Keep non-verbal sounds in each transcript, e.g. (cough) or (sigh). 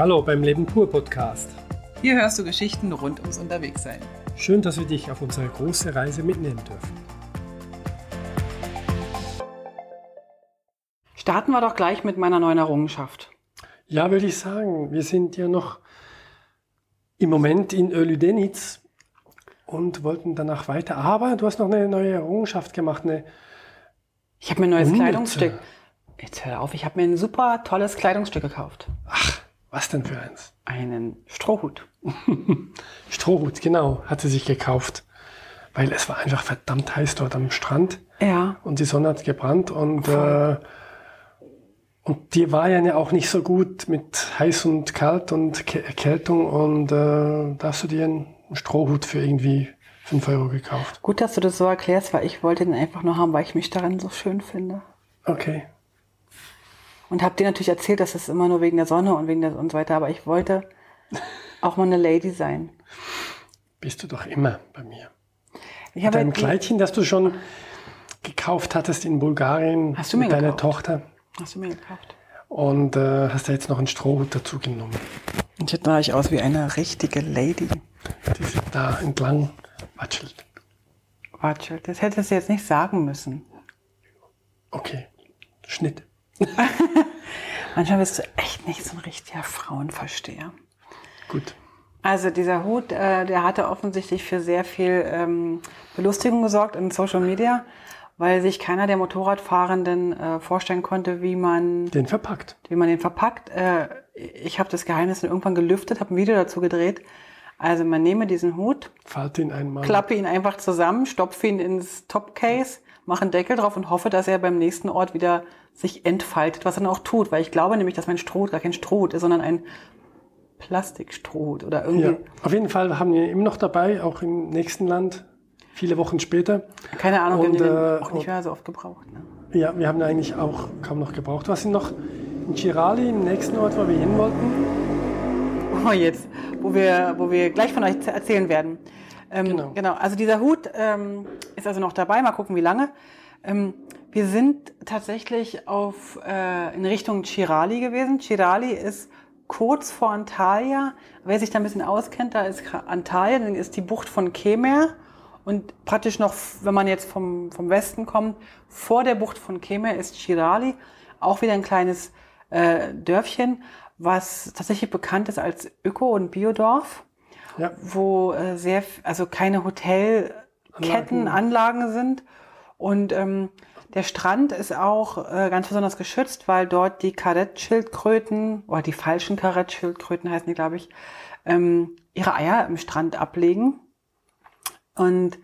Hallo beim Leben pur Podcast. Hier hörst du Geschichten rund ums Unterwegssein. Schön, dass wir dich auf unsere große Reise mitnehmen dürfen. Starten wir doch gleich mit meiner neuen Errungenschaft. Ja, würde ich sagen. Wir sind ja noch im Moment in Öludenitz und wollten danach weiter. Aber du hast noch eine neue Errungenschaft gemacht. Eine Ich habe mir ein neues Hunderte. Kleidungsstück. Jetzt hör auf, ich habe mir ein super tolles Kleidungsstück gekauft. Ach, was denn für eins? Einen Strohhut. (laughs) Strohhut, genau, hat sie sich gekauft. Weil es war einfach verdammt heiß dort am Strand Ja. und die Sonne hat gebrannt und, äh, und die war ja auch nicht so gut mit heiß und kalt und Ke- Erkältung und äh, da hast du dir einen Strohhut für irgendwie 5 Euro gekauft. Gut, dass du das so erklärst, weil ich wollte den einfach nur haben, weil ich mich darin so schön finde. Okay. Und habe dir natürlich erzählt, dass es immer nur wegen der Sonne und wegen der und so weiter, aber ich wollte (laughs) auch mal eine Lady sein. Bist du doch immer bei mir. Ich Mit deinem die- Kleidchen, das du schon gekauft hattest in Bulgarien Hast du mir mit deiner gekauft? Tochter. Hast du mir gekauft? Und äh, hast da jetzt noch einen Strohhut dazu genommen. Und jetzt sah ich aus wie eine richtige Lady. Die sind da entlang watschelt. Warte, das hättest du jetzt nicht sagen müssen. Okay. Schnitt. (laughs) Manchmal bist du echt nicht so ein richtiger Frauenversteher. Gut. Also dieser Hut, äh, der hatte offensichtlich für sehr viel ähm, Belustigung gesorgt in Social Media, weil sich keiner der Motorradfahrenden äh, vorstellen konnte, wie man, Den verpackt. wie man den verpackt. Äh, ich habe das Geheimnis dann irgendwann gelüftet, habe ein Video dazu gedreht. Also man nehme diesen Hut, Falte ihn einmal. klappe ihn einfach zusammen, stopfe ihn ins Topcase, mache einen Deckel drauf und hoffe, dass er beim nächsten Ort wieder sich entfaltet, was er dann auch tut. Weil ich glaube nämlich, dass mein Strohhut gar kein Strohhut ist, sondern ein Plastikstrohhut oder irgendwie. Ja. Auf jeden Fall haben wir ihn immer noch dabei, auch im nächsten Land, viele Wochen später. Keine Ahnung, Und, den den äh, auch nicht mehr so oft gebraucht. Ne? Ja, wir haben ihn eigentlich auch kaum noch gebraucht. Was sind noch in Chirali, im nächsten Ort, wo wir hin wollten? Oh, jetzt, wo wir, wo wir gleich von euch erzählen werden. Ähm, Genau. genau. Also dieser Hut ähm, ist also noch dabei. Mal gucken, wie lange. Ähm, wir sind tatsächlich auf äh, in Richtung Chirali gewesen. Chirali ist kurz vor Antalya. Wer sich da ein bisschen auskennt, da ist Antalya, dann ist die Bucht von Kemer. Und praktisch noch, wenn man jetzt vom, vom Westen kommt, vor der Bucht von Kemer ist Chirali. Auch wieder ein kleines äh, Dörfchen, was tatsächlich bekannt ist als Öko- und Biodorf Ja, wo äh, sehr, also keine Hotelketten, Anlagen sind. Und ähm, der Strand ist auch äh, ganz besonders geschützt, weil dort die Karettschildkröten, oder die falschen Karettschildkröten heißen die, glaube ich, ähm, ihre Eier im Strand ablegen. Und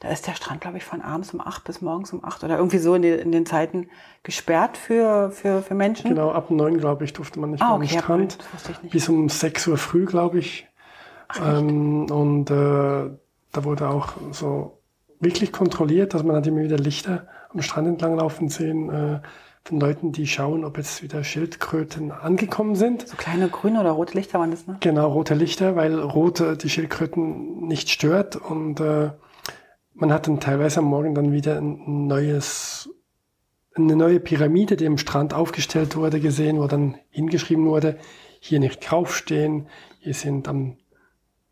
da ist der Strand, glaube ich, von abends um acht bis morgens um acht oder irgendwie so in, die, in den Zeiten gesperrt für, für, für Menschen. genau, ab neun, glaube ich, durfte man nicht Ah, mehr okay, am Strand. das wusste ich nicht. Bis um 6 Uhr früh, glaube ich. ähm, und äh, da wurde auch so wirklich kontrolliert, dass man hat immer wieder Lichter am Strand entlang laufen sehen äh, von Leuten, die schauen, ob jetzt wieder Schildkröten angekommen sind. So kleine grüne oder rote Lichter waren das, ne? Genau, rote Lichter, weil rote die Schildkröten nicht stört und äh, man hat dann teilweise am Morgen dann wieder ein neues, eine neue Pyramide, die am Strand aufgestellt wurde, gesehen, wo dann hingeschrieben wurde, hier nicht draufstehen, hier sind am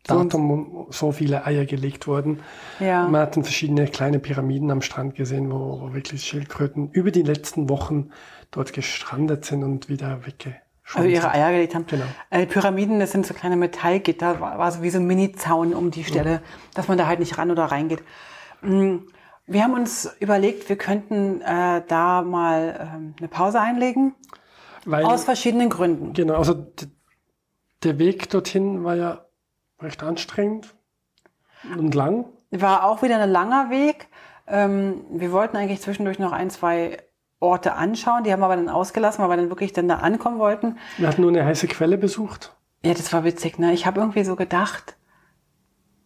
Datum so viele Eier gelegt worden. Ja. Man hat dann verschiedene kleine Pyramiden am Strand gesehen, wo, wo wirklich Schildkröten über die letzten Wochen dort gestrandet sind und wieder weggeschwommen Also ihre. Eier gelegt haben. Genau. Äh, Pyramiden, das sind so kleine Metallgitter, war, war so wie so ein Mini-Zaun um die Stelle, dass man da halt nicht ran oder reingeht. Mm, Wir haben uns überlegt, wir könnten äh, da mal ähm, eine Pause einlegen. Weil, Aus verschiedenen Gründen. Genau, also der Weg dorthin war ja recht anstrengend und lang. War auch wieder ein langer Weg. Ähm, wir wollten eigentlich zwischendurch noch ein, zwei Orte anschauen. Die haben wir aber dann ausgelassen, weil wir dann wirklich dann da ankommen wollten. Wir hatten nur eine heiße Quelle besucht. Ja, das war witzig, ne? Ich habe irgendwie so gedacht,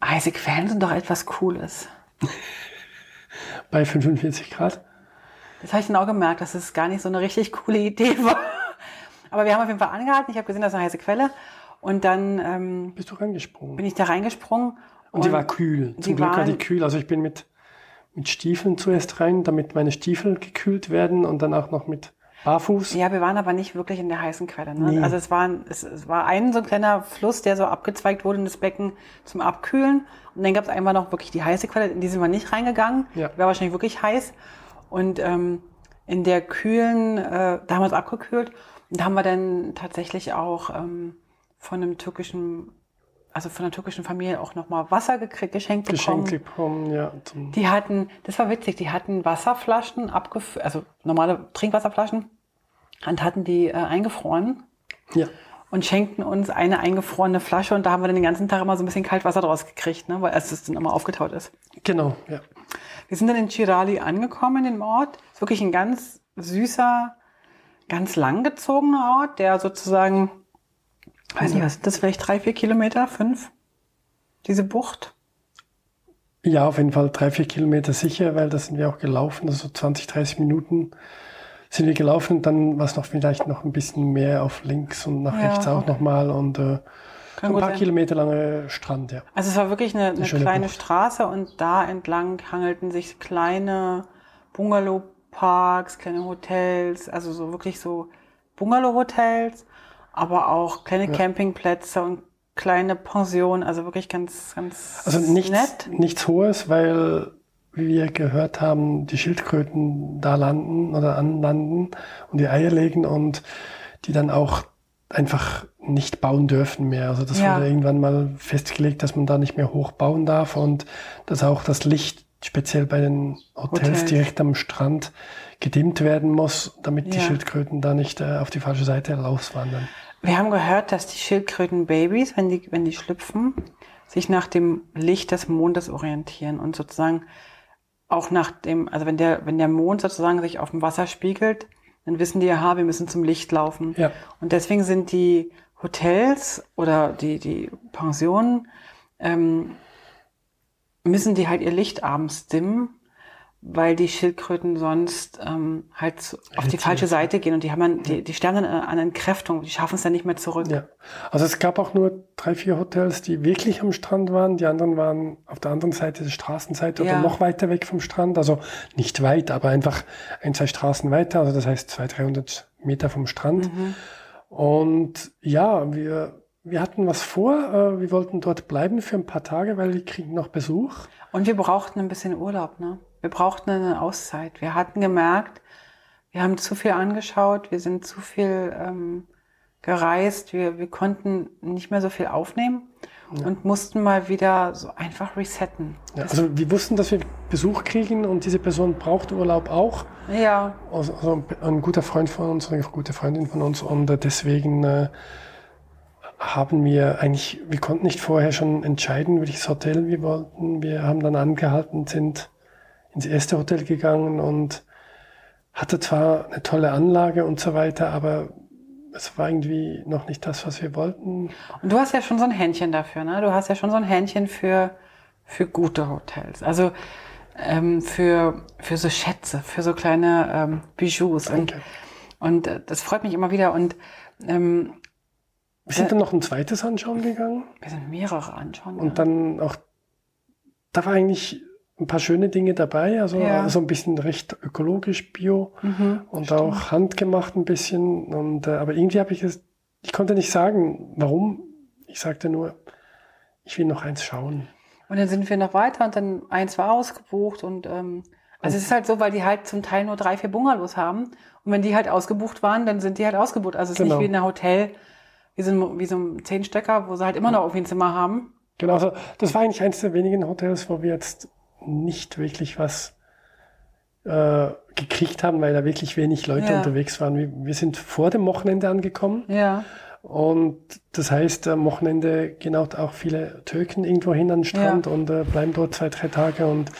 heiße Quellen sind doch etwas Cooles. bei 45 Grad. Das habe ich dann auch gemerkt, dass es gar nicht so eine richtig coole Idee (laughs) war. Aber wir haben auf jeden Fall angehalten. Ich habe gesehen, das ist eine heiße Quelle. Und dann ähm, Bist du reingesprungen. bin ich da reingesprungen. Und die war kühl. Zum Glück war die kühl. Also ich bin mit, mit Stiefeln zuerst rein, damit meine Stiefel gekühlt werden und dann auch noch mit barfuß. Ja, wir waren aber nicht wirklich in der heißen Quelle. Ne? Nee. Also es war, es, es war ein so ein kleiner Fluss, der so abgezweigt wurde in das Becken zum Abkühlen. Und dann gab es einmal noch wirklich die heiße Quelle, in die sind wir nicht reingegangen. Ja. Die war wahrscheinlich wirklich heiß. Und ähm, in der kühlen, äh, da haben wir uns abgekühlt. Und da haben wir dann tatsächlich auch ähm, von einem türkischen, also von einer türkischen Familie auch nochmal Wasser gekriegt, geschenkt bekommen. Geschenkt bekommen, ja. Die hatten, das war witzig, die hatten Wasserflaschen abgefüllt, also normale Trinkwasserflaschen, und hatten die äh, eingefroren ja. und schenkten uns eine eingefrorene Flasche und da haben wir dann den ganzen Tag immer so ein bisschen Kaltwasser draus gekriegt, ne, weil es dann immer aufgetaut ist. Genau, ja. Wir sind dann in Chirali angekommen, in dem Ort. Ist wirklich ein ganz süßer, ganz langgezogener Ort, der sozusagen, weiß nicht, was sind das, vielleicht drei, vier Kilometer, fünf? Diese Bucht? Ja, auf jeden Fall drei, vier Kilometer sicher, weil da sind wir auch gelaufen, also 20, 30 Minuten sind wir gelaufen und dann war es noch vielleicht noch ein bisschen mehr auf links und nach Ja, rechts auch okay. nochmal und äh, ein paar sein. Kilometer lange Strand, ja. Also es war wirklich eine, eine schöne kleine Bucht. Straße und da entlang hangelten sich kleine Bungalow-Parks, kleine Hotels, also so wirklich so Bungalow-Hotels, aber auch kleine Campingplätze und kleine Pensionen, also wirklich ganz, ganz Also nichts, nett. nichts Hohes, weil, wie wir gehört haben, die Schildkröten da landen oder anlanden und die Eier legen und die dann auch einfach nicht bauen dürfen mehr. Also das Ja. wurde irgendwann mal festgelegt, dass man da nicht mehr hoch bauen darf und dass auch das Licht speziell bei den Hotels, Hotels. direkt am Strand gedimmt werden muss, damit die Ja. Schildkröten da nicht äh, auf die falsche Seite rauswandern. Wir haben gehört, dass die Schildkrötenbabys, wenn die, wenn die schlüpfen, sich nach dem Licht des Mondes orientieren und sozusagen auch nach dem, also wenn der, wenn der Mond sozusagen sich auf dem Wasser spiegelt, dann wissen die, aha, wir müssen zum Licht laufen. Ja. Und deswegen sind die Hotels oder die, die Pensionen, ähm, müssen die halt ihr Licht abends dimmen, weil die Schildkröten sonst ähm, halt auf die falsche Seite gehen und die haben dann, die, die sterben dann an Entkräftung, die schaffen es dann nicht mehr zurück. Ja, also es gab auch nur drei, vier Hotels, die wirklich am Strand waren. Die anderen waren auf der anderen Seite der Straßenseite oder Ja. noch weiter weg vom Strand. Also nicht weit, aber einfach ein, zwei Straßen weiter. Also das heißt 200, 300 Meter vom Strand. Und ja, wir, wir hatten was vor. Äh, Wir wollten dort bleiben für ein paar Tage, weil wir kriegen noch Besuch. Und wir brauchten ein bisschen Urlaub, ne? Wir brauchten eine Auszeit. Wir hatten gemerkt, wir haben zu viel angeschaut, wir sind zu viel ähm, gereist, wir, wir konnten nicht mehr so viel aufnehmen und mussten mal wieder so einfach resetten. Ja, also wir wussten, dass wir Besuch kriegen und diese Person braucht Urlaub auch. Ja, Also also ein guter Freund von uns, eine gute Freundin von uns und äh, deswegen äh, haben wir eigentlich, wir konnten nicht vorher schon entscheiden, welches Hotel wir wollten. Wir haben dann angehalten, sind ins erste Hotel gegangen und hatte zwar eine tolle Anlage und so weiter, aber es war irgendwie noch nicht das, was wir wollten. und du hast ja schon so ein Händchen dafür, ne? Du hast ja schon so ein Händchen für, für gute Hotels. Also ähm, für, für so Schätze, für so kleine ähm, Bijoux. Und, Danke. und äh, das freut mich immer wieder. Und ähm, Wir sind dann noch ein zweites anschauen gegangen. wir sind mehrere anschauen. Und dann auch, da war eigentlich ein paar schöne Dinge dabei, also Ja. so ein bisschen recht ökologisch, bio Mhm, und auch handgemacht ein bisschen. Und, äh, aber irgendwie habe ich es, ich konnte nicht sagen, warum. Ich sagte nur, ich will noch eins schauen. Und dann sind wir noch weiter und dann eins war ausgebucht und ähm, also es ist halt so, weil die halt zum Teil nur drei, vier Bungalows haben und wenn die halt ausgebucht waren, dann sind die halt ausgebucht. Also es ist Genau. nicht wie in einem Hotel, wie so ein, wie so ein Zehnstöcker, wo sie halt immer noch irgendwie ein Zimmer haben. Genau, also das war eigentlich eines der wenigen Hotels, wo wir jetzt nicht wirklich was äh, gekriegt haben, weil da wirklich wenig Leute Ja. unterwegs waren. Wir, wir sind vor dem Wochenende angekommen. Ja. Und das heißt, am Wochenende gehen auch, viele Türken irgendwo hin an den Strand Ja. und äh, bleiben dort zwei, drei Tage. Und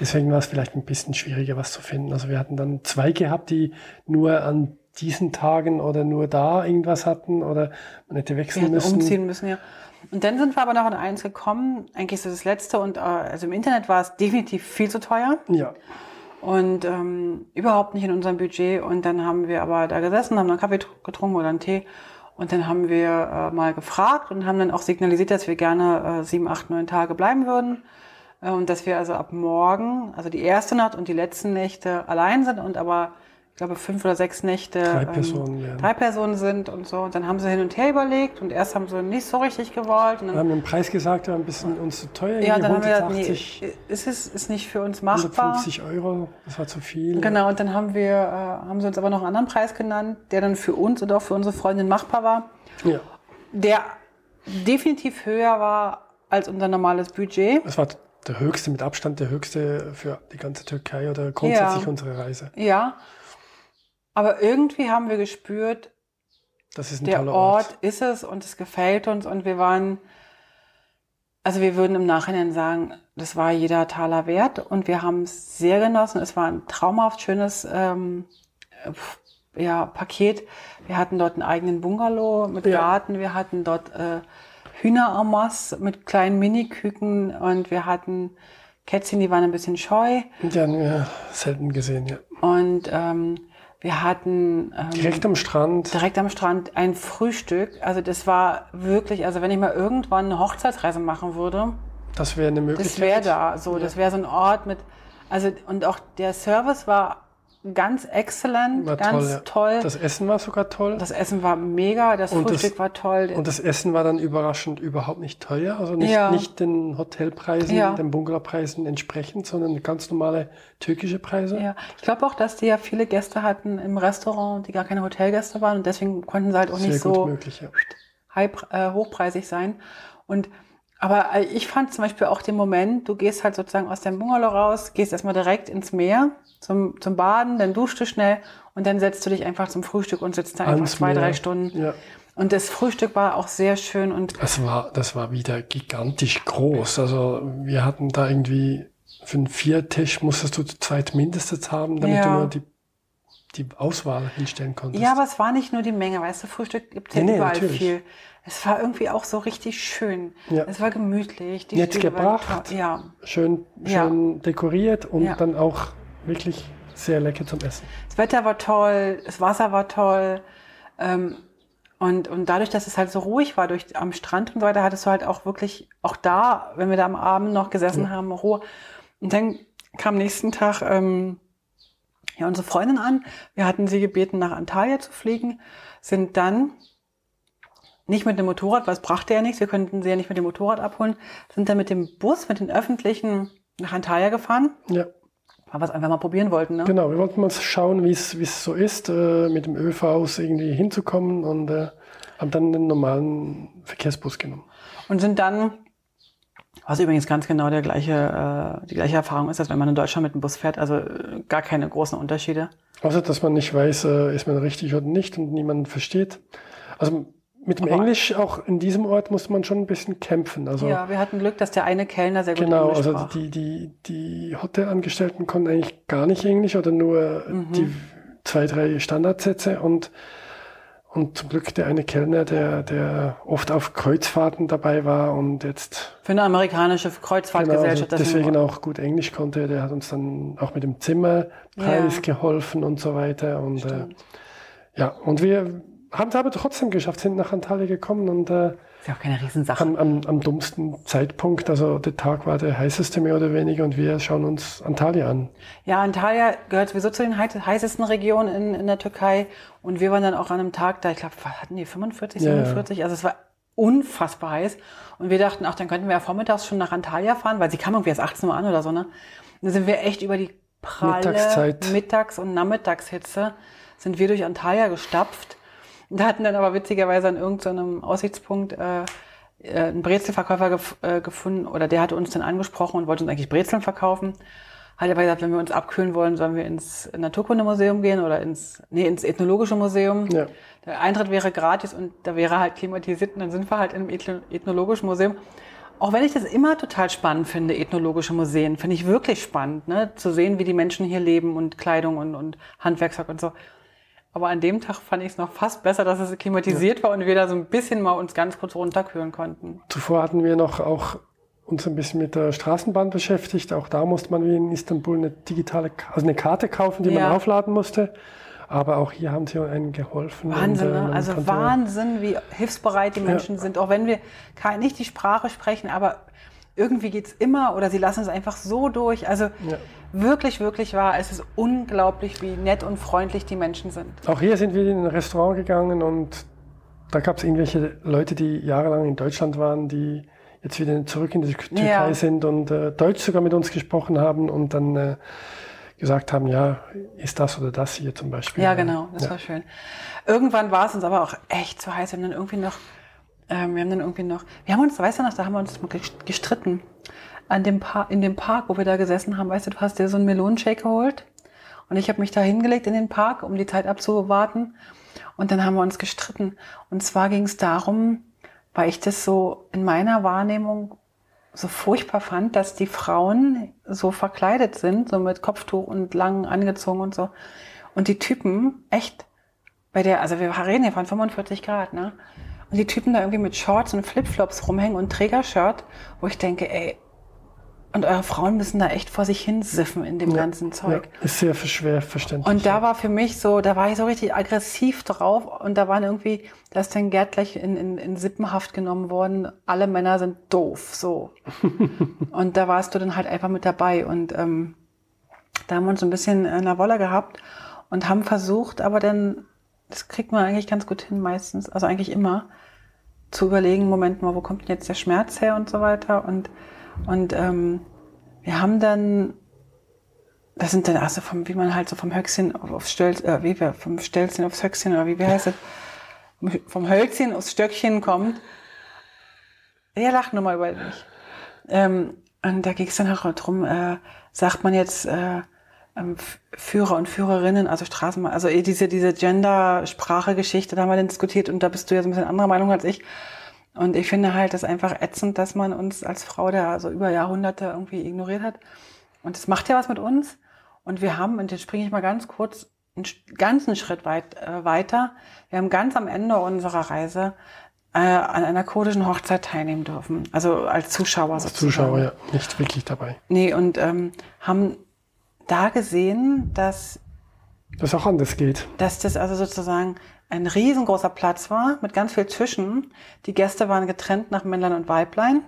deswegen war es vielleicht ein bisschen schwieriger, was zu finden. Also wir hatten dann zwei gehabt, die nur an diesen Tagen oder nur da irgendwas hatten oder man hätte wechseln müssen. umziehen müssen, ja. Und dann sind wir aber noch an eins gekommen, eigentlich so das letzte und äh, also im Internet war es definitiv viel zu teuer. Ja, und ähm, überhaupt nicht in unserem Budget. Und dann haben wir aber da gesessen, haben einen Kaffee tr- getrunken oder einen Tee. Und dann haben wir äh, mal gefragt und haben dann auch signalisiert, dass wir gerne äh, sieben, acht, neun Tage bleiben würden. Äh, und dass wir also ab morgen, also die erste Nacht und die letzten Nächte allein sind und aber ich glaube, fünf oder sechs Nächte Drei ähm, Personen, ja. drei Personen sind und so. Und dann haben sie hin und her überlegt und erst haben sie nicht so richtig gewollt. Und Wir dann, haben den Preis gesagt, der war ein bisschen uns zu teuer. ja, dann haben wir gesagt, 180, nee, ist es ist nicht für uns machbar. 150 Euro, das war zu viel. Genau, und dann haben wir, äh, haben sie uns aber noch einen anderen Preis genannt, der dann für uns und auch für unsere Freundin machbar war, Ja, der definitiv höher war als unser normales Budget. das war der höchste, mit Abstand der höchste für die ganze Türkei oder grundsätzlich Ja. unsere Reise. Ja, aber irgendwie haben wir gespürt, Das ist ein der Ort, Ort. ist es und es gefällt uns und wir waren, also wir würden im Nachhinein sagen, das war jeder Taler wert und wir haben es sehr genossen. Es war ein traumhaft schönes ähm, äh, ja, Paket. Wir hatten dort einen eigenen Bungalow mit Ja. Garten, wir hatten dort äh, Hühneramas mit kleinen Miniküken und wir hatten Kätzchen, die waren ein bisschen scheu Die haben wir selten gesehen, ja. und ähm, wir hatten ähm, Direkt am Strand. direkt am Strand ein Frühstück. Also das war wirklich, also wenn ich mal irgendwann eine Hochzeitsreise machen würde, Das wäre eine Möglichkeit. das wäre da. So, Ja. das wäre so ein Ort mit, also und auch der Service war ganz exzellent, War ganz toll, ja. toll. Das, Das Essen war sogar toll. Essen war mega, das Und das- Frühstück war toll. Und das Essen war dann überraschend überhaupt nicht teuer, also nicht, Ja. nicht den Hotelpreisen, Ja. den Bungalowpreisen entsprechend, sondern ganz normale türkische Preise. ja, ich glaube auch, dass die ja viele Gäste hatten im Restaurant, die gar keine Hotelgäste waren und deswegen konnten sie halt auch Sehr nicht so möglich, ja. äh, hochpreisig sein. Und aber äh, ich fand zum Beispiel auch den Moment, du gehst halt sozusagen aus dem Bungalow raus, gehst erstmal direkt ins Meer zum, zum Baden, dann duschst du schnell und dann setzt du dich einfach zum Frühstück und sitzt da einfach Ans zwei, Meer. drei Stunden. Ja. Und das Frühstück war auch sehr schön und Das war, das war wieder gigantisch groß. Also wir hatten da irgendwie für einen Viertisch musstest du zu zweit mindestens haben, damit Ja. du nur die, die Auswahl hinstellen konntest. ja, aber es war nicht nur die Menge, weißt du, Frühstück gibt ja Nee, überall natürlich. viel. Es war irgendwie auch so richtig schön. Ja. Es war gemütlich. Die Nett gebracht. Ja. schön, Ja. schön dekoriert und Ja. dann auch wirklich sehr lecker zum Essen. Das Wetter war toll, das Wasser war toll. Ähm, und, und dadurch, dass es halt so ruhig war durch, am Strand und so weiter, hattest du halt auch wirklich, auch da, wenn wir da am Abend noch gesessen haben, Ruhe. Und dann kam nächsten Tag ähm, ja, unsere Freundin an. Wir hatten sie gebeten, nach Antalya zu fliegen, sind dann nicht mit dem Motorrad, weil es brachte ja nichts, wir könnten sie ja nicht mit dem Motorrad abholen, sind dann mit dem Bus, mit den Öffentlichen nach Antalya gefahren, Ja, weil wir es einfach mal probieren wollten. Ne? genau. Wir wollten mal schauen, wie es so ist, äh, mit dem ÖVs irgendwie hinzukommen und äh, haben dann den normalen Verkehrsbus genommen. Und sind dann, was übrigens ganz genau der gleiche, äh, die gleiche Erfahrung ist, als wenn man in Deutschland mit dem Bus fährt, also äh, gar keine großen Unterschiede. Außer, dass man nicht weiß, äh, ist man richtig oder nicht und niemand versteht. Also mit dem Aber- Englisch auch in diesem Ort muss man schon ein bisschen kämpfen. Also Ja, wir hatten Glück, dass der eine Kellner sehr gut genau, Englisch also sprach. die, die, die Hotelangestellten konnten eigentlich gar nicht Englisch oder nur Mhm. die zwei, drei Standardsätze und und zum Glück der eine Kellner, der, der oft auf Kreuzfahrten dabei war und jetzt Für eine amerikanische genau, Kreuzfahrtgesellschaft. also das deswegen auch gut Englisch konnte, der hat uns dann auch mit dem Zimmerpreis Ja. geholfen und so weiter. Und äh, ja, und wir haben es aber trotzdem geschafft, sind nach Antalya gekommen und äh, ist ja auch keine Riesensache. am, am, am dummsten Zeitpunkt, also der Tag war der heißeste mehr oder weniger und wir schauen uns Antalya an. Ja, Antalya gehört sowieso zu den hei- heißesten Regionen in, in der Türkei. Und wir waren dann auch an einem Tag da, ich glaube, hatten die 45, Ja, ja. 47? Also es war unfassbar heiß. Und wir dachten, ach, dann könnten wir ja vormittags schon nach Antalya fahren, weil sie kam irgendwie erst 18 Uhr an oder so, ne? Und dann sind wir echt über die pralle Mittagszeit. Mittags- und Nachmittagshitze sind wir durch Antalya gestapft. Und da hatten dann aber witzigerweise an irgendeinem Aussichtspunkt äh, äh, einen Brezelverkäufer gef äh, gefunden oder der hatte uns dann angesprochen und wollte uns eigentlich Brezeln verkaufen. Hat aber gesagt, wenn wir uns abkühlen wollen, sollen wir ins Naturkundemuseum gehen oder ins, nee, ins Ethnologische Museum. Ja. Der Eintritt wäre gratis und da wäre halt klimatisiert und dann sind wir halt im Ethno Ethnologischen Museum. Auch wenn ich das immer total spannend finde, ethnologische Museen, finde ich wirklich spannend, ne? zu sehen, wie die Menschen hier leben und Kleidung und, und Handwerkszeug und so. Aber an dem Tag fand ich es noch fast besser, dass es klimatisiert war und wir da so ein bisschen mal uns ganz kurz runterkühlen konnten. Zuvor hatten wir noch auch uns ein bisschen mit der Straßenbahn beschäftigt. Auch da musste man wie in Istanbul eine digitale, also eine Karte kaufen, die Ja. man aufladen musste. Aber auch hier haben sie einem geholfen. Wahnsinn, und, äh, ne? Also Wahnsinn, wie hilfsbereit die Menschen sind. Auch wenn wir nicht die Sprache sprechen, aber irgendwie geht's immer oder sie lassen es einfach so durch. Also Ja. wirklich, wirklich wahr. Es ist unglaublich, wie nett und freundlich die Menschen sind. Auch hier sind wir in ein Restaurant gegangen und da gab es irgendwelche Leute, die jahrelang in Deutschland waren, die jetzt wieder zurück in die Türkei Ja. sind und äh, Deutsch sogar mit uns gesprochen haben und dann äh, gesagt haben, ja, ist das oder das hier zum Beispiel. Ja, genau, das ja. war schön. Irgendwann war es uns aber auch echt zu heiß. Wir haben dann irgendwie noch, ähm, wir haben dann irgendwie noch, wir haben uns, weißt du noch, da haben wir uns gestritten. An dem Par in dem Park, wo wir da gesessen haben, weißt du, du hast dir so einen Melonenshake geholt und ich habe mich da hingelegt in den Park, um die Zeit abzuwarten. Und dann haben wir uns gestritten. Und zwar ging es darum, weil ich das so in meiner Wahrnehmung so furchtbar fand, dass die Frauen so verkleidet sind, so mit Kopftuch und lang angezogen und so. Und die Typen echt bei der, also wir reden hier von 45 Grad, ne? Und die Typen da irgendwie mit Shorts und Flipflops rumhängen und Trägershirt, wo ich denke, ey, und eure Frauen müssen da echt vor sich hin siffen in dem ganzen Zeug. Ja, ist sehr schwer verständlich. Und da war für mich so, da war ich so richtig aggressiv drauf und da waren irgendwie, da ist dann Gerd gleich in, in, in Sippenhaft genommen worden, alle Männer sind doof, so. (laughs) und da warst du dann halt einfach mit dabei und ähm, da haben wir uns so ein bisschen in der Wolle gehabt und haben versucht, aber dann, das kriegt man eigentlich ganz gut hin meistens, also eigentlich immer, zu überlegen, Moment mal, wo kommt denn jetzt der Schmerz her und so weiter und, und ähm, wir haben dann das sind dann also vom, wie man halt so vom Höchstchen auf, aufs Stelz, äh, wie wir vom Stelzchen aufs Höchstchen oder wie, wie heißt es? Vom Hölzchen aufs Stöckchen kommt. Ja, lach nur mal über mich. Ähm, und da ging es dann auch drum, äh, sagt man jetzt äh, Führer und Führerinnen, also Straßenbahn, also eh diese, diese Gender-Sprache-Geschichte, da haben wir dann diskutiert und da bist du ja so ein bisschen anderer Meinung als ich. Und ich finde halt das einfach ätzend, dass man uns als Frau da so über Jahrhunderte irgendwie ignoriert hat. Und das macht ja was mit uns. Und wir haben, und jetzt springe ich mal ganz kurz einen ganzen Schritt weit, äh, weiter. Wir haben ganz am Ende unserer Reise äh, an einer kurdischen Hochzeit teilnehmen dürfen. Also als Zuschauer als sozusagen. Zuschauer ja nicht wirklich dabei. Nee, und ähm, haben da gesehen, dass, Das auch anders geht. dass das also sozusagen ein riesengroßer Platz war mit ganz viel Tischen. Die Gäste waren getrennt nach Männlein und Weiblein.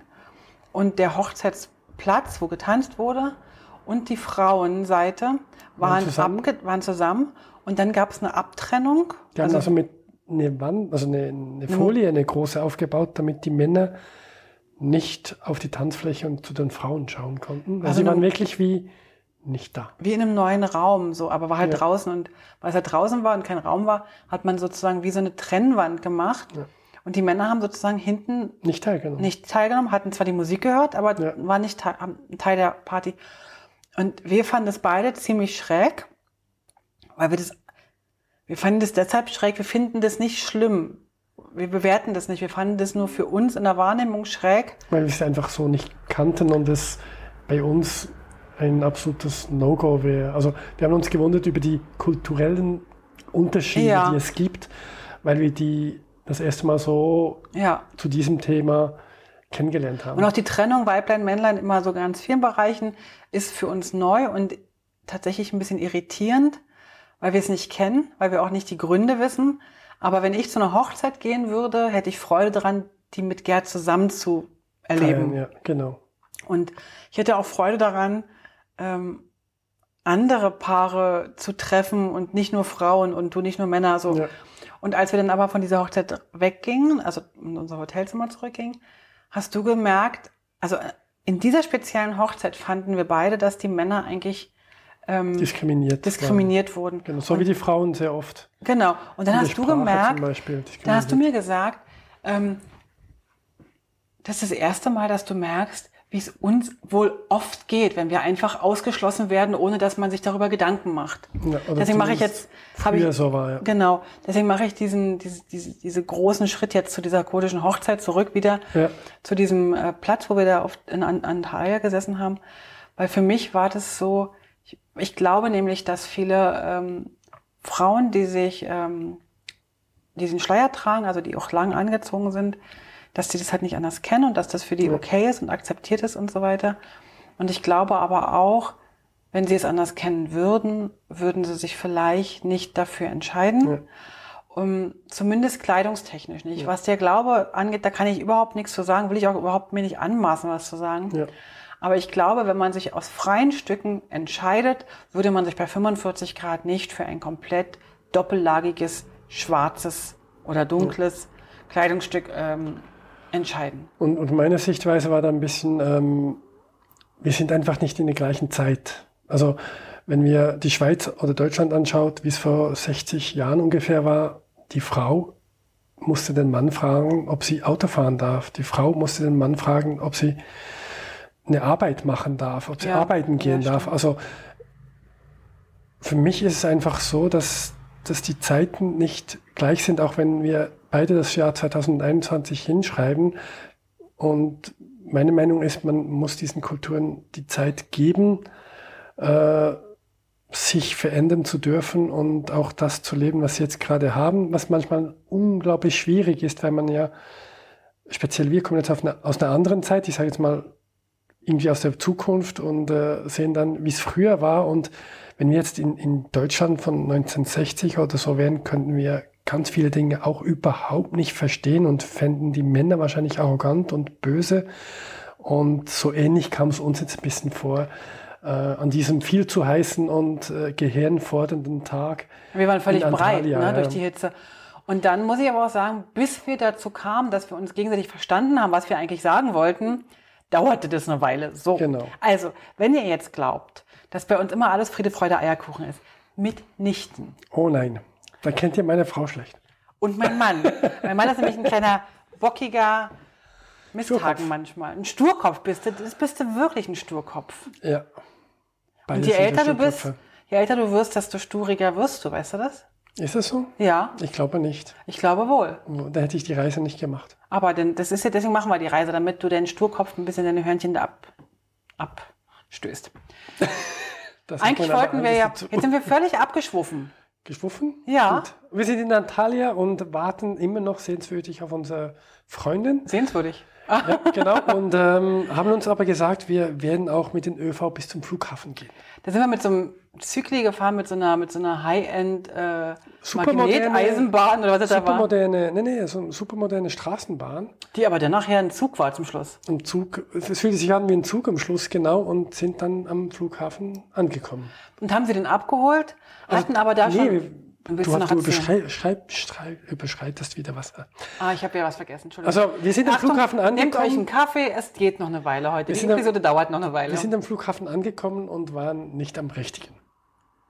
Und der Hochzeitsplatz, wo getanzt wurde, und die Frauenseite waren, zusammen? waren zusammen. Und dann gab es eine Abtrennung. Die haben also, mit eine Wand, also eine, eine Folie, eine große aufgebaut, damit die Männer nicht auf die Tanzfläche und zu den Frauen schauen konnten. Weil Also sie waren wirklich wie nicht da. wie in einem neuen Raum, so, aber war halt Ja. draußen und weil es halt draußen war und kein Raum war, hat man sozusagen wie so eine Trennwand gemacht. Ja. Und die Männer haben sozusagen hinten Nicht teilgenommen. nicht teilgenommen, hatten zwar die Musik gehört, aber Ja. waren nicht Teil, der Party. Und wir fanden das beide ziemlich schräg, weil wir das, wir fanden das deshalb schräg, wir finden das nicht schlimm. Wir bewerten das nicht, wir fanden das nur für uns in der Wahrnehmung schräg. Weil wir es einfach so nicht kannten und es bei uns ein absolutes No-Go wäre. Also wir haben uns gewundert über die kulturellen Unterschiede, Ja. die es gibt, weil wir die das erste Mal so Ja. zu diesem Thema kennengelernt haben. Und auch die Trennung Weiblein, Männlein immer so ganz vielen Bereichen ist für uns neu und tatsächlich ein bisschen irritierend, weil wir es nicht kennen, weil wir auch nicht die Gründe wissen. Aber wenn ich zu einer Hochzeit gehen würde, hätte ich Freude daran, die mit Gerd zusammen zu erleben. Ja, genau. Und ich hätte auch Freude daran, ähm, andere Paare zu treffen und nicht nur Frauen und du nicht nur Männer. So. Ja. Und als wir dann aber von dieser Hochzeit weggingen, also in unser Hotelzimmer zurückgingen, hast du gemerkt, also in dieser speziellen Hochzeit fanden wir beide, dass die Männer eigentlich ähm, Diskriminiert. diskriminiert wurden. Genau, so wie die Frauen sehr oft. Genau. Und dann hast du Sprache gemerkt, Zum Beispiel da hast du mir gesagt, ähm, das ist das erste Mal, dass du merkst, wie es uns wohl oft geht, wenn wir einfach ausgeschlossen werden, ohne dass man sich darüber Gedanken macht. Ja, Deswegen mache ich jetzt, habe ich, so war, ja. genau, deswegen mache ich diesen, diese, diese, diese großen Schritt jetzt zu dieser kurdischen Hochzeit zurück wieder, Ja. zu diesem äh, Platz, wo wir da oft in An- Antalya gesessen haben. Weil für mich war das so, ich, ich glaube nämlich, dass viele ähm, Frauen, die sich ähm, diesen Schleier tragen, also die auch lang angezogen sind, dass die das halt nicht anders kennen und dass das für die okay ist und akzeptiert ist und so weiter. Und ich glaube aber auch, wenn sie es anders kennen würden, würden sie sich vielleicht nicht dafür entscheiden. Ja. um, zumindest kleidungstechnisch nicht. Ja. Was der Glaube angeht, da kann ich überhaupt nichts zu sagen, will ich auch überhaupt mir nicht anmaßen, was zu sagen. Ja. Aber ich glaube, wenn man sich aus freien Stücken entscheidet, würde man sich bei 45 Grad nicht für ein komplett doppellagiges, schwarzes oder dunkles Kleidungsstück ähm, entscheiden. Und, und meine Sichtweise war da ein bisschen, ähm, wir sind einfach nicht in der gleichen Zeit. Also wenn wir die Schweiz oder Deutschland anschaut, wie es vor 60 Jahren ungefähr war, die Frau musste den Mann fragen, ob sie Auto fahren darf. Die Frau musste den Mann fragen, ob sie eine Arbeit machen darf, ob sie Ja, arbeiten gehen ja, darf. Also für mich ist es einfach so, dass, dass die Zeiten nicht gleich sind, auch wenn wir beide das Jahr 2021 hinschreiben. Und meine Meinung ist, man muss diesen Kulturen die Zeit geben, äh, sich verändern zu dürfen und auch das zu leben, was sie jetzt gerade haben, was manchmal unglaublich schwierig ist, weil man ja, speziell wir kommen jetzt eine, aus einer anderen Zeit, ich sage jetzt mal irgendwie aus der Zukunft und äh, sehen dann, wie es früher war. Und wenn wir jetzt in, in Deutschland von 1960 oder so wären, könnten wir ganz viele Dinge auch überhaupt nicht verstehen und fänden die Männer wahrscheinlich arrogant und böse. Und so ähnlich kam es uns jetzt ein bisschen vor, äh, an diesem viel zu heißen und äh, gehirnfordernden Tag. Wir waren völlig breit ne, durch die Hitze. Und dann muss ich aber auch sagen, bis wir dazu kamen, dass wir uns gegenseitig verstanden haben, was wir eigentlich sagen wollten, dauerte das eine Weile. So. Genau. Also, wenn ihr jetzt glaubt, dass bei uns immer alles Friede, Freude, Eierkuchen ist, mitnichten. Oh nein, da kennt ihr meine Frau schlecht. Und mein Mann. mein Mann ist nämlich ein kleiner, bockiger Misthaken manchmal. Ein Sturkopf bist du. Das bist du wirklich ein Sturkopf. Ja. Beide Und je älter du bist, je älter du wirst, desto sturiger wirst du. Weißt du das? Ist das so? Ja, Ich glaube nicht. ich glaube wohl. Da hätte ich die Reise nicht gemacht. Aber denn, das ist ja, deswegen machen wir die Reise, damit du den Sturkopf ein bisschen deine Hörnchen da ab, abstößt. (laughs) Eigentlich wollten wir ja, jetzt sind wir völlig abgeschwuffen. Geschwuffen? Ja. Gut. Wir sind in Antalya und warten immer noch sehenswürdig auf unsere Freundin. Sehenswürdig. Ja, genau. Und ähm, haben uns aber gesagt, wir werden auch mit dem ÖV bis zum Flughafen gehen. Da sind wir mit so einem Zykli gefahren, mit so einer, mit so einer High-End äh, Magneteisenbahn oder was das da war. Supermoderne, nee, nee, so eine supermoderne Straßenbahn. Die aber dann nachher ein Zug war zum Schluss. Im Zug, es fühlte sich an wie ein Zug am Schluss, genau, und sind dann am Flughafen angekommen. Und haben sie den abgeholt, hatten aber da nee, schon. Wir- du, du hast, du überschrei, schreib, schrei, überschreitest wieder was. Ah, ich habe ja was vergessen. Entschuldigung. Also, wir sind am Achtung, Flughafen Nehmt angekommen. euch einen Kaffee, es geht noch eine Weile heute. Die sind am- Episode dauert noch eine Weile. Wir sind am Flughafen angekommen und waren nicht am richtigen.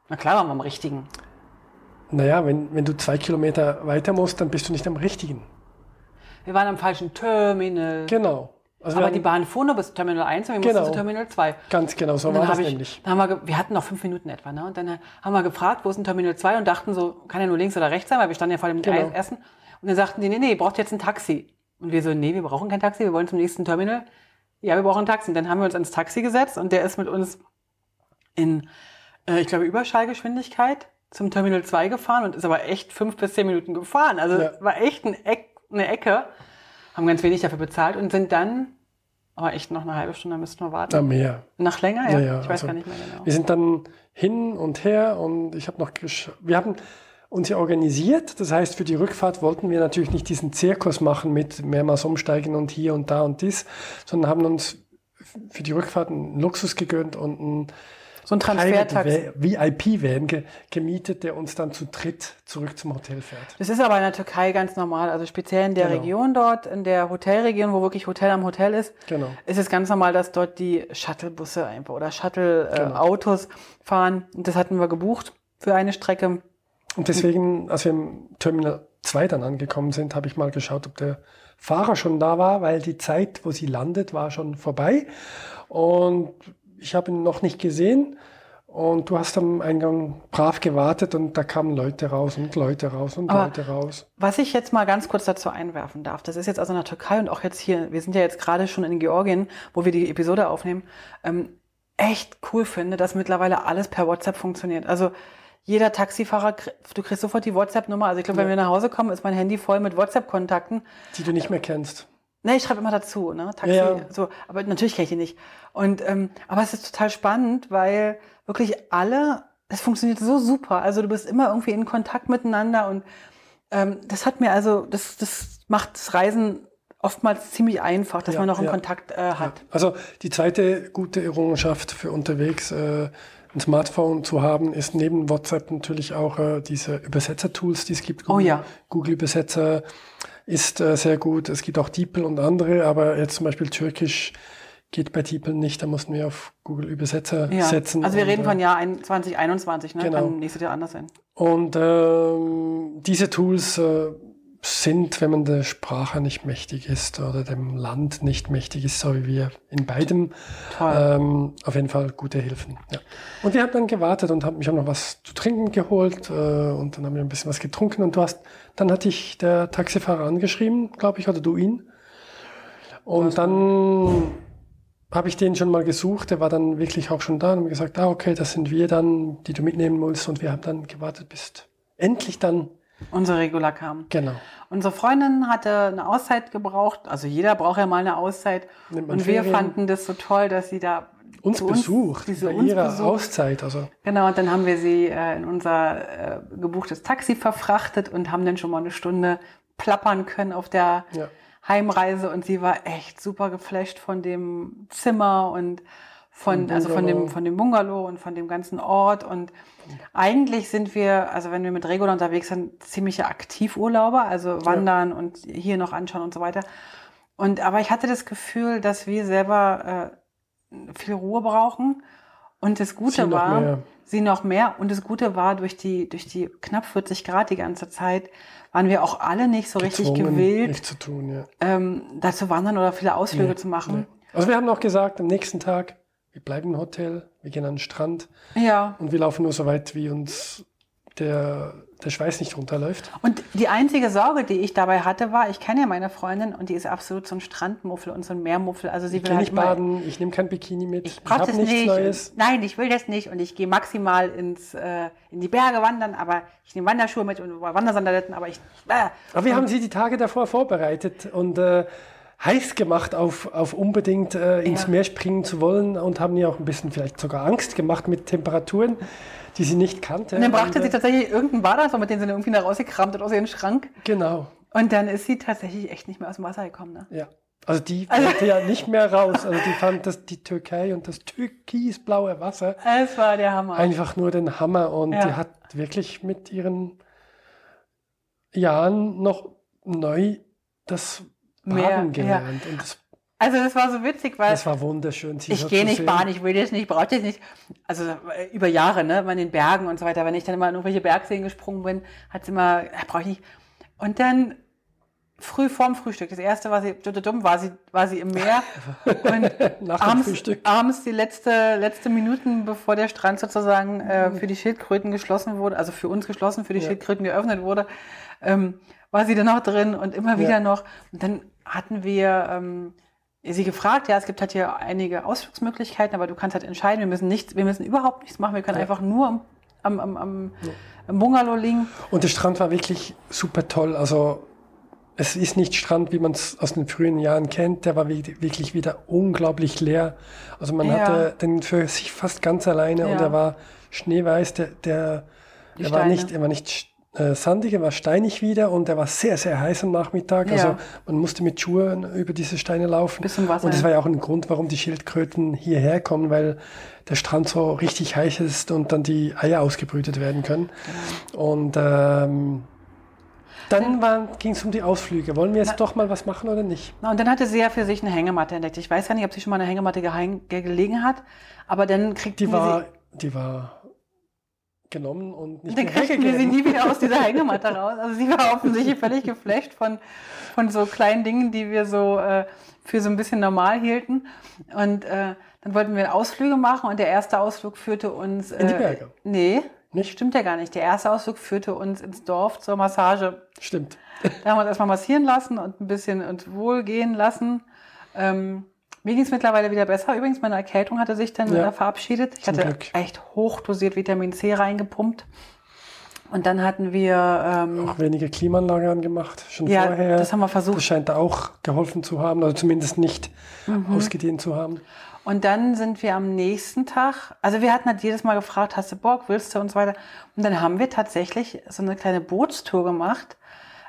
Na klar, waren wir am richtigen. Naja, wenn, wenn du zwei Kilometer weiter musst, dann bist du nicht am richtigen. Wir waren am falschen Terminal. Genau. Also Aber die Bahn fuhr nur bis Terminal 1 und wir mussten Genau. zu Terminal 2. Ganz genau, so war das ich, nämlich. dann haben wir, wir hatten noch fünf Minuten etwa, ne? Und dann äh, haben wir gefragt, wo ist denn Terminal 2 und dachten so, kann ja nur links oder rechts sein, weil wir standen ja vor dem Genau. Essen. Und dann sagten die, nee, nee, ihr braucht jetzt ein Taxi. Und wir so, nee, wir brauchen kein Taxi, wir wollen zum nächsten Terminal. Ja, wir brauchen ein Taxi. Und dann haben wir uns ins Taxi gesetzt und der ist mit uns in, äh, ich glaube, Überschallgeschwindigkeit zum Terminal 2 gefahren und ist aber echt fünf bis zehn Minuten gefahren. Also Ja. war echt ein Eck, eine Ecke. Haben ganz wenig dafür bezahlt und sind dann, aber echt noch eine halbe Stunde müssten wir warten. Na, mehr. Noch länger? Ja, Ja, ich weiß also gar nicht mehr genau. Wir sind dann hin und her und ich habe noch, wir haben uns ja organisiert. Das heißt, für die Rückfahrt wollten wir natürlich nicht diesen Zirkus machen mit mehrmals umsteigen und hier und da und dies, sondern haben uns für die Rückfahrt einen Luxus gegönnt und einen So ein Transfertaxi. VIP-Van ge gemietet, der uns dann zu dritt zurück zum Hotel fährt. Das ist aber in der Türkei ganz normal. Also speziell in der Genau. Region dort, in der Hotelregion, wo wirklich Hotel am Hotel ist, Genau. ist es ganz normal, dass dort die Shuttlebusse einfach oder Genau. Shuttle-Autos fahren. Und das hatten wir gebucht für eine Strecke. Und deswegen, als wir im Terminal 2 dann angekommen sind, habe ich mal geschaut, ob der Fahrer schon da war, weil die Zeit, wo sie landet, war schon vorbei. Und ich habe ihn noch nicht gesehen. Und du hast am Eingang brav gewartet und da kamen Leute raus und Leute raus und Aber- Leute raus. Was ich jetzt mal ganz kurz dazu einwerfen darf, das ist jetzt also in der Türkei und auch jetzt hier, wir sind ja jetzt gerade schon in Georgien, wo wir die Episode aufnehmen, ähm, echt cool finde, dass mittlerweile alles per WhatsApp funktioniert. Also jeder Taxifahrer, du kriegst sofort die WhatsApp-Nummer. Also ich glaube, wenn wir nach Hause kommen, ist mein Handy voll mit WhatsApp-Kontakten. Die du nicht mehr kennst. Ne, ich schreibe immer dazu, ne? Taxi, Ja, ja. so, aber natürlich kenne ich die nicht. Und ähm, aber es ist total spannend, weil wirklich alle, es funktioniert so super. Also du bist immer irgendwie in Kontakt miteinander und ähm, das hat mir also, das, das macht das Reisen oftmals ziemlich einfach, dass Ja, man noch einen. Kontakt äh, hat. Also die zweite gute Errungenschaft für unterwegs, äh, ein Smartphone zu haben, ist neben WhatsApp natürlich auch äh, diese Übersetzer-Tools, die es gibt. Oh ja. Google Übersetzer ist äh, sehr gut. Es gibt auch DeepL und andere, aber jetzt zum Beispiel Türkisch geht bei DeepL nicht. Da mussten wir auf Google Übersetzer Ja. setzen. Also wir Und, reden äh, von Jahr ein- 2021, ne? Genau. Kann nächstes Jahr anders sein. Und ähm, diese Tools äh, sind, wenn man der Sprache nicht mächtig ist oder dem Land nicht mächtig ist, so wie wir in beidem, ähm, auf jeden Fall gute Hilfen. Ja. Und wir haben dann gewartet und haben mich auch noch was zu trinken geholt äh, und dann haben wir ein bisschen was getrunken und du hast, dann hat dich der Taxifahrer angeschrieben, glaube ich, oder du ihn. Und dann habe ich den schon mal gesucht, der war dann wirklich auch schon da und haben gesagt, ah okay, das sind wir dann, die du mitnehmen musst und wir haben dann gewartet, bis endlich dann, Unsere Regula kam. genau. Unsere Freundin hatte eine Auszeit gebraucht. Also jeder braucht ja mal eine Auszeit. Und wir Ferien. fanden das so toll, dass sie da uns besucht, diese bei uns ihrer besucht. Auszeit, also Genau, und dann haben wir sie äh, in unser äh, gebuchtes Taxi verfrachtet und haben dann schon mal eine Stunde plappern können auf der ja. Heimreise und sie war echt super geflasht von dem Zimmer und von, also von dem, Bungalow. von dem Bungalow und von dem ganzen Ort. Und eigentlich sind wir, also wenn wir mit Regula unterwegs sind, ziemliche Aktivurlauber, also wandern und hier noch anschauen und so weiter. Und aber ich hatte das Gefühl, dass wir selber äh, viel Ruhe brauchen. Und das Gute Sie noch war, mehr. sie noch mehr. Und das Gute war, durch die, durch die knapp 40 Grad die ganze Zeit, waren wir auch alle nicht so richtig gewillt, zu tun, ja. ähm, da zu wandern oder viele Ausflüge Nee, zu machen. nee. Also wir haben auch gesagt, am nächsten Tag, wir bleiben im Hotel, wir gehen an den Strand Ja. und wir laufen nur so weit, wie uns der, der Schweiß nicht runterläuft. Und die einzige Sorge, die ich dabei hatte, war, ich kenne ja meine Freundin und die ist absolut so ein Strandmuffel und so ein Meermuffel. Also sie Ich will halt nicht baden, ich nehme kein Bikini mit, ich, Ich habe nichts nicht. Neues. Nein, ich will das nicht und ich gehe maximal ins, äh, in die Berge wandern, aber ich nehme Wanderschuhe mit und Wandersandaletten, aber ich. Äh, Aber wir haben sie die Tage davor vorbereitet und äh, heiß gemacht, auf, auf unbedingt äh, ins Ja. Meer springen zu wollen und haben ihr auch ein bisschen vielleicht sogar Angst gemacht mit Temperaturen, die sie nicht kannte. und dann brachte Und, sie äh, tatsächlich irgendeinen Badeanzug, mit dem sie dann irgendwie nach rausgekramt hat aus ihrem Schrank. Genau, Und dann ist sie tatsächlich echt nicht mehr aus dem Wasser gekommen. Ne? ja. Also die wollte ja nicht mehr (laughs) raus. Also die fand das, die Türkei und das türkisblaue Wasser Es war der Hammer. einfach nur den Hammer und Ja. die hat wirklich mit ihren Jahren noch neu das Baden ja. gelernt. Und das, Also das war so witzig, weil das war wunderschön. sie ich gehe nicht sehen. baden, ich will das nicht, brauche das nicht. Also äh, über Jahre, ne, in den Bergen und so weiter. Wenn ich dann immer in irgendwelche Bergseen gesprungen bin, hat sie immer, ja, brauche ich nicht. Und dann früh vorm Frühstück, das erste war sie, dumm, war sie, war sie im Meer (laughs) und Nach dem abends, Frühstück. abends die letzte, letzte Minuten, bevor der Strand sozusagen äh, für die Schildkröten geschlossen wurde, also für uns geschlossen, für die Ja. Schildkröten geöffnet wurde, ähm, war sie dann noch drin und immer wieder Ja. noch. Und dann hatten wir ähm, sie gefragt, ja, es gibt halt hier einige Ausflugsmöglichkeiten, aber du kannst halt entscheiden, wir müssen nichts, wir müssen überhaupt nichts machen, wir können Ja. einfach nur am, am, am, am, am Bungalow liegen. Und der Strand war wirklich super toll. Also es ist nicht Strand, wie man es aus den frühen Jahren kennt. Der war wirklich wieder unglaublich leer. Also man Ja. hatte den für sich fast ganz alleine und Ja. er war schneeweiß. Der, der, Die er war nicht, er war nicht äh, sandig, er war steinig wieder und er war sehr, sehr heiß am Nachmittag. Ja. Also man musste mit Schuhen über diese Steine laufen. Bis zum Wasser, Und das war ja auch ein Grund, warum die Schildkröten hierher kommen, weil der Strand so richtig heiß ist und dann die Eier ausgebrütet werden können. Genau. Und ähm, dann ging es um die Ausflüge. Wollen wir jetzt doch mal was machen oder nicht? Na, und dann hatte sie ja für sich eine Hängematte entdeckt. Ich weiß ja nicht, ob sie schon mal eine Hängematte gelegen hat, aber dann kriegten Die war, sie, die war genommen und nicht dann mehr kriegten wir sie nie wieder aus dieser (laughs) Hängematte raus. Also sie war offensichtlich völlig geflasht von, von so kleinen Dingen, die wir so äh, für so ein bisschen normal hielten. Und äh, dann wollten wir Ausflüge machen und der erste Ausflug führte uns... Äh, In die Berge? Nee, Nicht? stimmt ja gar nicht. Der erste Ausflug führte uns ins Dorf zur Massage. Stimmt. Da haben wir uns erstmal massieren lassen und ein bisschen uns wohlgehen lassen. Ähm, mir ging es mittlerweile wieder besser. Übrigens, meine Erkältung hatte sich dann Ja. äh, verabschiedet. Ich Zum hatte Glück. echt hochdosiert Vitamin C reingepumpt. Und dann hatten wir, ähm, Auch weniger Klimaanlage angemacht, schon ja, vorher. das haben wir Das versucht. scheint auch geholfen zu haben, oder zumindest nicht Mhm. ausgedehnt zu haben. Und dann sind wir am nächsten Tag, also wir hatten halt jedes Mal gefragt, hast du Bock, willst du und so weiter. Und dann haben wir tatsächlich so eine kleine Bootstour gemacht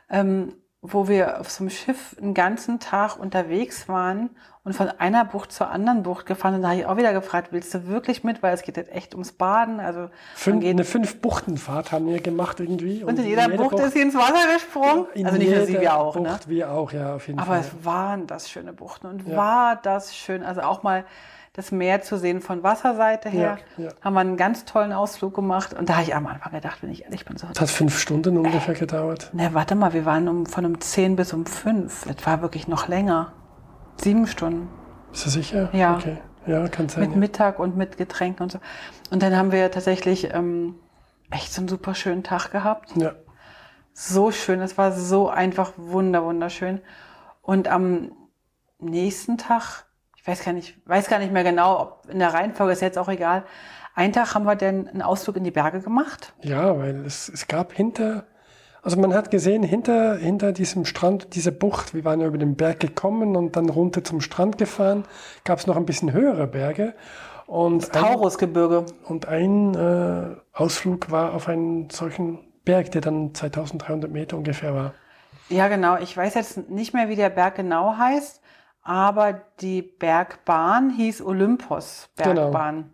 ähm, wo wir auf so einem Schiff einen ganzen Tag unterwegs waren und von einer Bucht zur anderen Bucht gefahren. Und da habe ich auch wieder gefragt, willst du wirklich mit? Weil es geht jetzt echt ums Baden. Also Fünf, eine Fünf-Buchtenfahrt haben wir gemacht irgendwie. Und, in jeder Bucht, Bucht ist sie ins Wasser gesprungen. In also nicht nur sie, wir auch. Bucht, ne? wir auch, ja, auf jeden Aber Fall. es waren das schöne Buchten und Ja. war das schön. Also auch mal das Meer zu sehen von Wasserseite her. Ja, ja. Haben wir einen ganz tollen Ausflug gemacht. Und da habe ich am Anfang gedacht, wenn ich ehrlich bin, so, Das hat fünf Stunden ungefähr gedauert. ne, warte mal, wir waren um, von um 10 bis um 5. Das war wirklich noch länger. Sieben Stunden. Bist du sicher? Ja. Okay. Ja, kann sein. Mit ja. Mittag und mit Getränken und so. Und dann haben wir tatsächlich ähm, echt so einen super schönen Tag gehabt. ja. So schön, es war so einfach wunder, wunderschön. Und am nächsten Tag, ich weiß gar nicht, weiß gar nicht mehr genau, ob in der Reihenfolge ist jetzt auch egal. Einen Tag haben wir dann einen Ausflug in die Berge gemacht. Ja, weil es, es gab hinter, also man hat gesehen, hinter, hinter diesem Strand, diese Bucht, wir waren ja über den Berg gekommen und dann runter zum Strand gefahren, gab es noch ein bisschen höhere Berge. Und ein, Taurusgebirge. und ein äh, Ausflug war auf einen solchen Berg, der dann 2300 Meter ungefähr war. Ja, genau. Ich weiß jetzt nicht mehr, wie der Berg genau heißt, aber die Bergbahn hieß Olympos Genau. Bergbahn.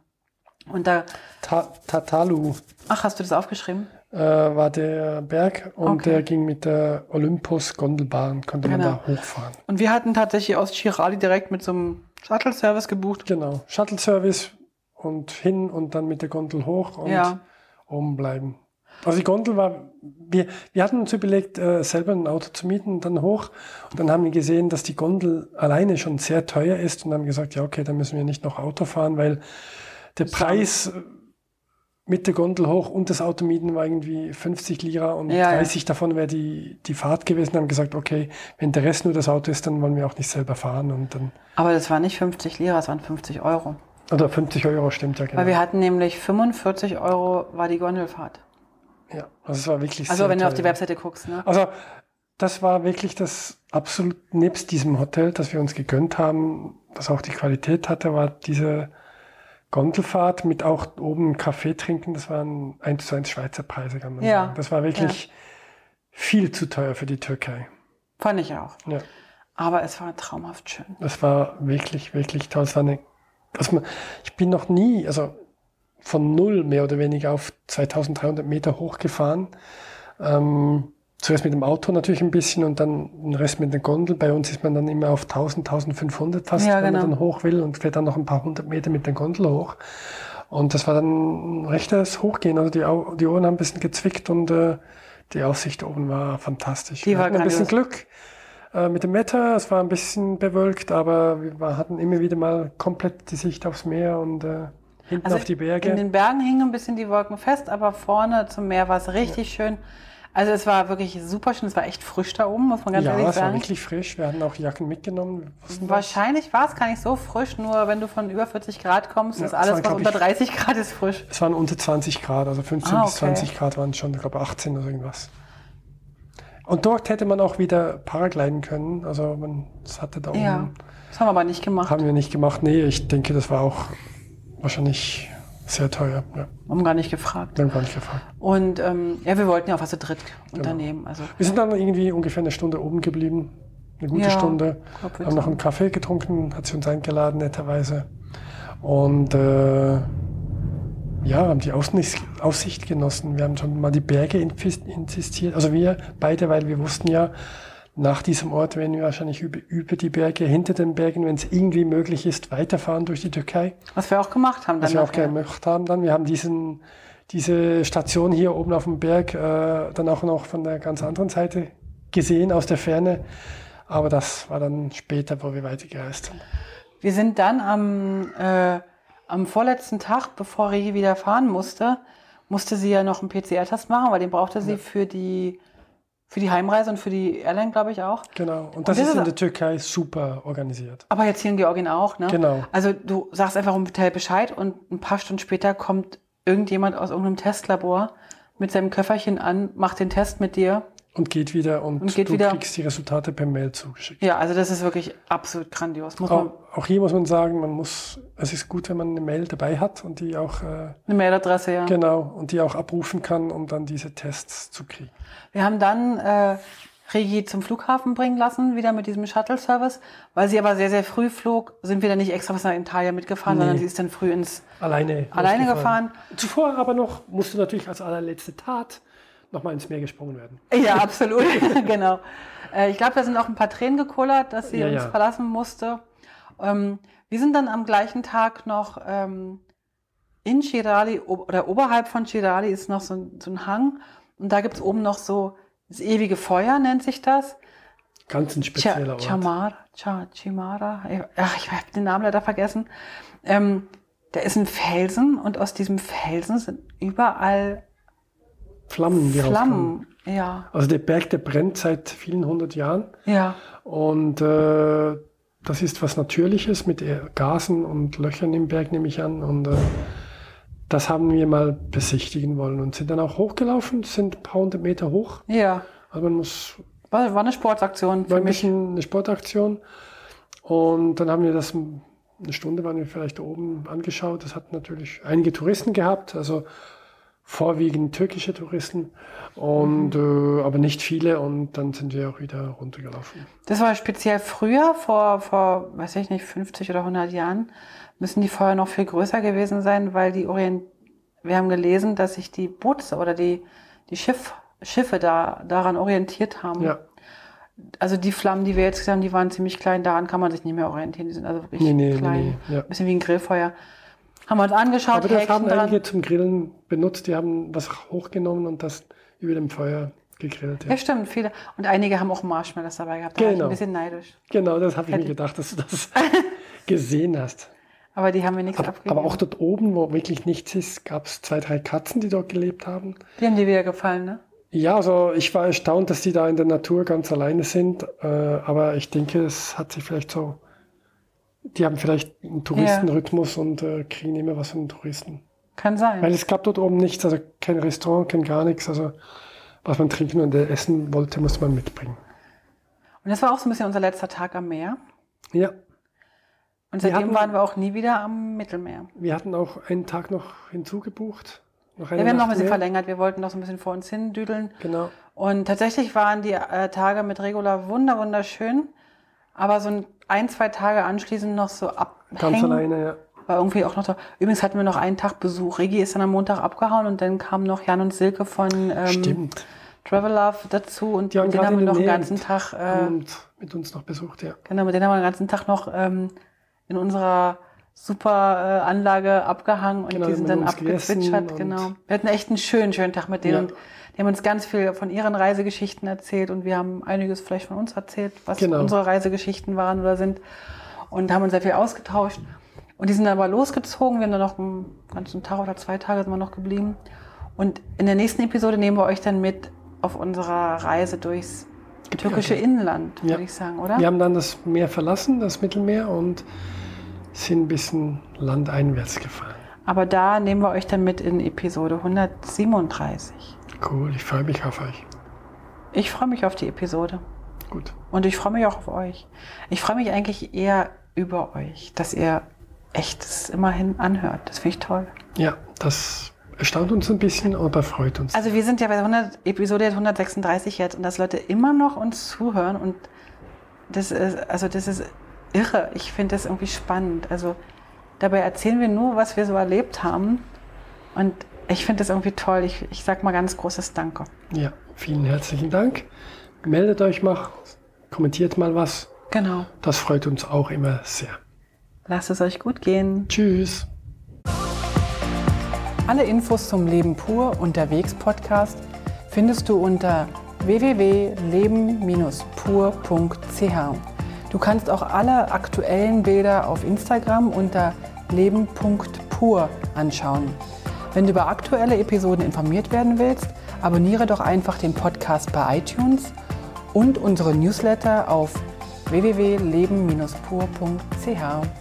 Und da, Ta Tatalu ach, hast du das aufgeschrieben? äh, war der Berg und Okay. der ging mit der Olympus Gondelbahn, konnte Genau. man da hochfahren. Und wir hatten tatsächlich aus Chirali direkt mit so einem Shuttle-Service gebucht. Genau, Shuttle-Service und hin und dann mit der Gondel hoch und Ja. oben bleiben. Also die Gondel war, wir, wir hatten uns überlegt, äh, selber ein Auto zu mieten und dann hoch. Und dann haben wir gesehen, dass die Gondel alleine schon sehr teuer ist und haben gesagt, ja okay, dann müssen wir nicht noch Auto fahren, weil der Preis äh, mit der Gondel hoch und das Auto mieten war irgendwie 50 Lira und Ja, ja. 30 davon wäre die, die Fahrt gewesen. Haben gesagt, okay, wenn der Rest nur das Auto ist, dann wollen wir auch nicht selber fahren und dann, Aber das war nicht 50 Lira, es waren 50 Euro. oder 50 Euro stimmt ja genau. Weil wir hatten nämlich 45 Euro war die Gondelfahrt. Ja, also es war wirklich Also wenn du auf die. Webseite guckst, ne? Also das war wirklich das absolut nebst diesem Hotel, das wir uns gegönnt haben, das auch die Qualität hatte, war diese Gondelfahrt mit auch oben einen Kaffee trinken. Das waren eins zu eins Schweizer Preise, kann man Ja. sagen. Das war wirklich viel zu teuer für die Türkei. Fand ich auch. Ja, Aber es war traumhaft schön. das war wirklich, wirklich toll. Es war eine, also ich bin noch nie, also von null mehr oder weniger auf 2300 Meter hochgefahren. Ähm, zuerst mit dem Auto natürlich ein bisschen und dann den Rest mit der Gondel. Bei uns ist man dann immer auf 1000, 1500 fast, Ja, wenn man genau. dann hoch will und fährt dann noch ein paar hundert Meter mit der Gondel hoch. Und das war dann ein rechtes Hochgehen. Also die, Au die Ohren haben ein bisschen gezwickt und äh, die Aussicht oben war fantastisch. Die wir war hatten ein bisschen. Glück äh, mit dem Wetter. Es war ein bisschen bewölkt, aber wir hatten immer wieder mal komplett die Sicht aufs Meer und äh, hinten Also auf die Berge. In den Bergen hingen ein bisschen die Wolken fest, aber vorne zum Meer war es richtig schön. Also es war wirklich super schön. Es war echt frisch da oben, muss man ganz ja, ehrlich es war sagen. wirklich frisch. Wir hatten auch Jacken mitgenommen. Wahrscheinlich war es gar nicht so frisch, nur wenn du von über 40 Grad kommst, Ja, ist es alles, war, was unter ich, 30 Grad ist frisch. Es waren unter 20 Grad, also 15 Ah, bis okay. 20 Grad waren schon, ich glaube 18 oder irgendwas. Und dort hätte man auch wieder Paragliden können. Also man, das hatte da oben, Ja, das haben wir aber nicht gemacht. haben wir nicht gemacht. Nee, ich denke, das war auch wahrscheinlich sehr teuer. Ja, Haben gar nicht gefragt. dann gar nicht gefragt. Und ähm, ja, wir wollten ja auch was zu dritt unternehmen. Also Wir sind dann irgendwie ungefähr eine Stunde oben geblieben. Eine gute Ja, Stunde. glaub, Haben noch einen Kaffee getrunken, hat sie uns eingeladen, netterweise. Und äh, ja, haben die Aussicht, genossen. Wir haben schon mal die Berge insistiert. Also wir beide, weil wir wussten ja, nach diesem Ort werden wir wahrscheinlich über, über die Berge, hinter den Bergen, wenn es irgendwie möglich ist, weiterfahren durch die Türkei. was wir auch gemacht haben. Was dann wir auch gemacht haben dann. Wir haben diesen, diese Station hier oben auf dem Berg äh, dann auch noch von der ganz anderen Seite gesehen, aus der Ferne. Aber das war dann später, wo wir weitergereist sind. Wir sind dann am, äh, am vorletzten Tag, bevor Regi wieder fahren musste, musste sie ja noch einen PCR-Test machen, weil den brauchte sie für die für die Heimreise und für die Airline, glaube ich auch. Genau. Und das das ist ist- in der Türkei super organisiert. Aber jetzt hier in Georgien auch, ne? Genau. Also du sagst einfach im Hotel Bescheid und ein paar Stunden später kommt irgendjemand aus irgendeinem Testlabor mit seinem Köfferchen an, macht den Test mit dir. Und geht wieder und, Und geht du wieder. kriegst die Resultate per Mail zugeschickt. Ja, also das ist wirklich absolut grandios. Auch, auch hier muss man sagen, man muss, es ist gut, wenn man eine Mail dabei hat und die auch, äh, eine Mailadresse, ja. genau, und die auch abrufen kann, um dann diese Tests zu kriegen. Wir haben dann äh, Regi zum Flughafen bringen lassen, wieder mit diesem Shuttle-Service. Weil sie aber sehr, sehr früh flog, sind wir dann nicht extra was nach Italien mitgefahren, Nee. sondern sie ist dann früh ins Alleine. Alleine losgefahren. gefahren. Zuvor aber noch musste natürlich als allerletzte Tat nochmal ins Meer gesprungen werden. Ja, (laughs) absolut. (laughs) genau. Äh, ich glaube, da sind auch ein paar Tränen gekullert, dass sie Ja, uns ja. verlassen musste. Ähm, wir sind dann am gleichen Tag noch ähm, in Chirali oder oberhalb von Chirali ist noch so ein, so ein Hang. Und da gibt's oben noch so das ewige Feuer, nennt sich das. Ganz ein spezieller Ort. Chamara, Cha, Chimara, ach, ich habe den Namen leider vergessen. Ähm, da ist ein Felsen und aus diesem Felsen sind überall Flammen, die. Flammen. Ja, Also der Berg, der brennt seit vielen hundert Jahren. ja. Und äh, das ist was Natürliches mit äh, Gasen und Löchern im Berg, nehme ich an. Und äh, das haben wir mal besichtigen wollen und sind dann auch hochgelaufen, sind ein paar hundert Meter hoch. Ja, Also man muss, war, war eine Sportaktion war ein mich. bisschen eine Sportaktion. Und dann haben wir das, eine Stunde waren wir vielleicht oben angeschaut. Das hat natürlich einige Touristen gehabt, also vorwiegend türkische Touristen, und, äh, aber nicht viele. Und dann sind wir auch wieder runtergelaufen. Das war speziell früher, vor, vor, weiß ich nicht, 50 oder 100 Jahren, müssen die Feuer noch viel größer gewesen sein, weil die Orient, wir haben gelesen, dass sich die Boots oder die, die Schiff, Schiffe da, daran orientiert haben. Ja, Also die Flammen, die wir jetzt gesehen haben, die waren ziemlich klein, daran kann man sich nicht mehr orientieren, die sind also wirklich nee, nee, klein. nee. Ja. Bisschen wie ein Grillfeuer. Haben wir uns angeschaut, Aber das Häkchen haben dran. einige zum Grillen benutzt. Die haben was hochgenommen und das über dem Feuer gegrillt. Ja. Ja, stimmt, viele. Und einige haben auch Marshmallows dabei gehabt. Da war ich Genau. ein bisschen neidisch. Genau, das habe ich mir gedacht, dass du das (laughs) gesehen hast. Aber die haben mir nichts Aber, abgegeben. aber auch dort oben, wo wirklich nichts ist, gab es zwei, drei Katzen, die dort gelebt haben. die haben dir wieder gefallen, ne? Ja, also ich war erstaunt, dass die da in der Natur ganz alleine sind. Äh, aber ich denke, es hat sich vielleicht so. Die haben vielleicht einen Touristenrhythmus und äh, kriegen immer was von den Touristen. Kann sein. Weil es gab dort oben nichts, also kein Restaurant, kein gar nichts. Also was man trinken und essen wollte, musste man mitbringen. Und das war auch so ein bisschen unser letzter Tag am Meer. Ja, Und Wir seitdem hatten- waren wir auch nie wieder am Mittelmeer. wir hatten auch einen Tag noch hinzugebucht. Noch Ja, wir haben noch ein bisschen mehr. verlängert. Wir wollten noch so ein bisschen vor uns hin düdeln. Genau. Und tatsächlich waren die äh, Tage mit Regula wunder wunderschön. Aber so ein, ein, zwei Tage anschließend noch so abhängen. Ganz alleine, ja. War irgendwie auch noch da. Übrigens hatten wir noch einen Tag Besuch. Regi ist dann am Montag abgehauen und dann kamen noch Jan und Silke von ähm, Stimmt. Travel Love dazu und denen gerade haben wir noch den ganzen Tag äh, mit uns noch besucht, ja. Genau, mit denen haben wir den ganzen Tag noch ähm, in unserer super äh, Anlage abgehangen und Genau, die sind dann abgezwitschert. Genau. Wir hatten echt einen schönen, schönen Tag mit denen. Ja. Haben uns ganz viel von ihren Reisegeschichten erzählt und wir haben einiges vielleicht von uns erzählt, was Genau. unsere Reisegeschichten waren oder sind. Und haben uns sehr viel ausgetauscht. Und die sind dann aber losgezogen. Wir haben dann noch einen ganzen Tag oder zwei Tage sind wir noch geblieben. Und in der nächsten Episode nehmen wir euch dann mit auf unserer Reise durchs türkische Inland, Ja. würde ich sagen, oder? Wir haben dann das Meer verlassen, das Mittelmeer, und sind ein bisschen landeinwärts gefahren. Aber da nehmen wir euch dann mit in Episode 137. Cool, ich freue mich auf euch. Ich freue mich auf die Episode. Gut. Und ich freue mich auch auf euch. Ich freue mich eigentlich eher über euch, dass ihr echt es immerhin anhört. Das finde ich toll. Ja, das erstaunt uns ein bisschen, aber freut uns. Also wir sind ja bei der 100, Episode 136 jetzt und dass Leute immer noch uns zuhören und das ist, also das ist irre. Ich finde das irgendwie spannend. Also dabei erzählen wir nur, was wir so erlebt haben und ich finde das irgendwie toll. Ich, ich sag mal ganz großes Danke. ja, vielen herzlichen Dank. Meldet euch mal, kommentiert mal was. Genau. Das freut uns auch immer sehr. Lasst es euch gut gehen. Tschüss. Alle Infos zum Leben pur unterwegs Podcast findest du unter www.leben-pur.ch. Du kannst auch alle aktuellen Bilder auf Instagram unter leben.pur anschauen. Wenn du über aktuelle Episoden informiert werden willst, abonniere doch einfach den Podcast bei iTunes und unsere Newsletter auf www.leben-pur.ch.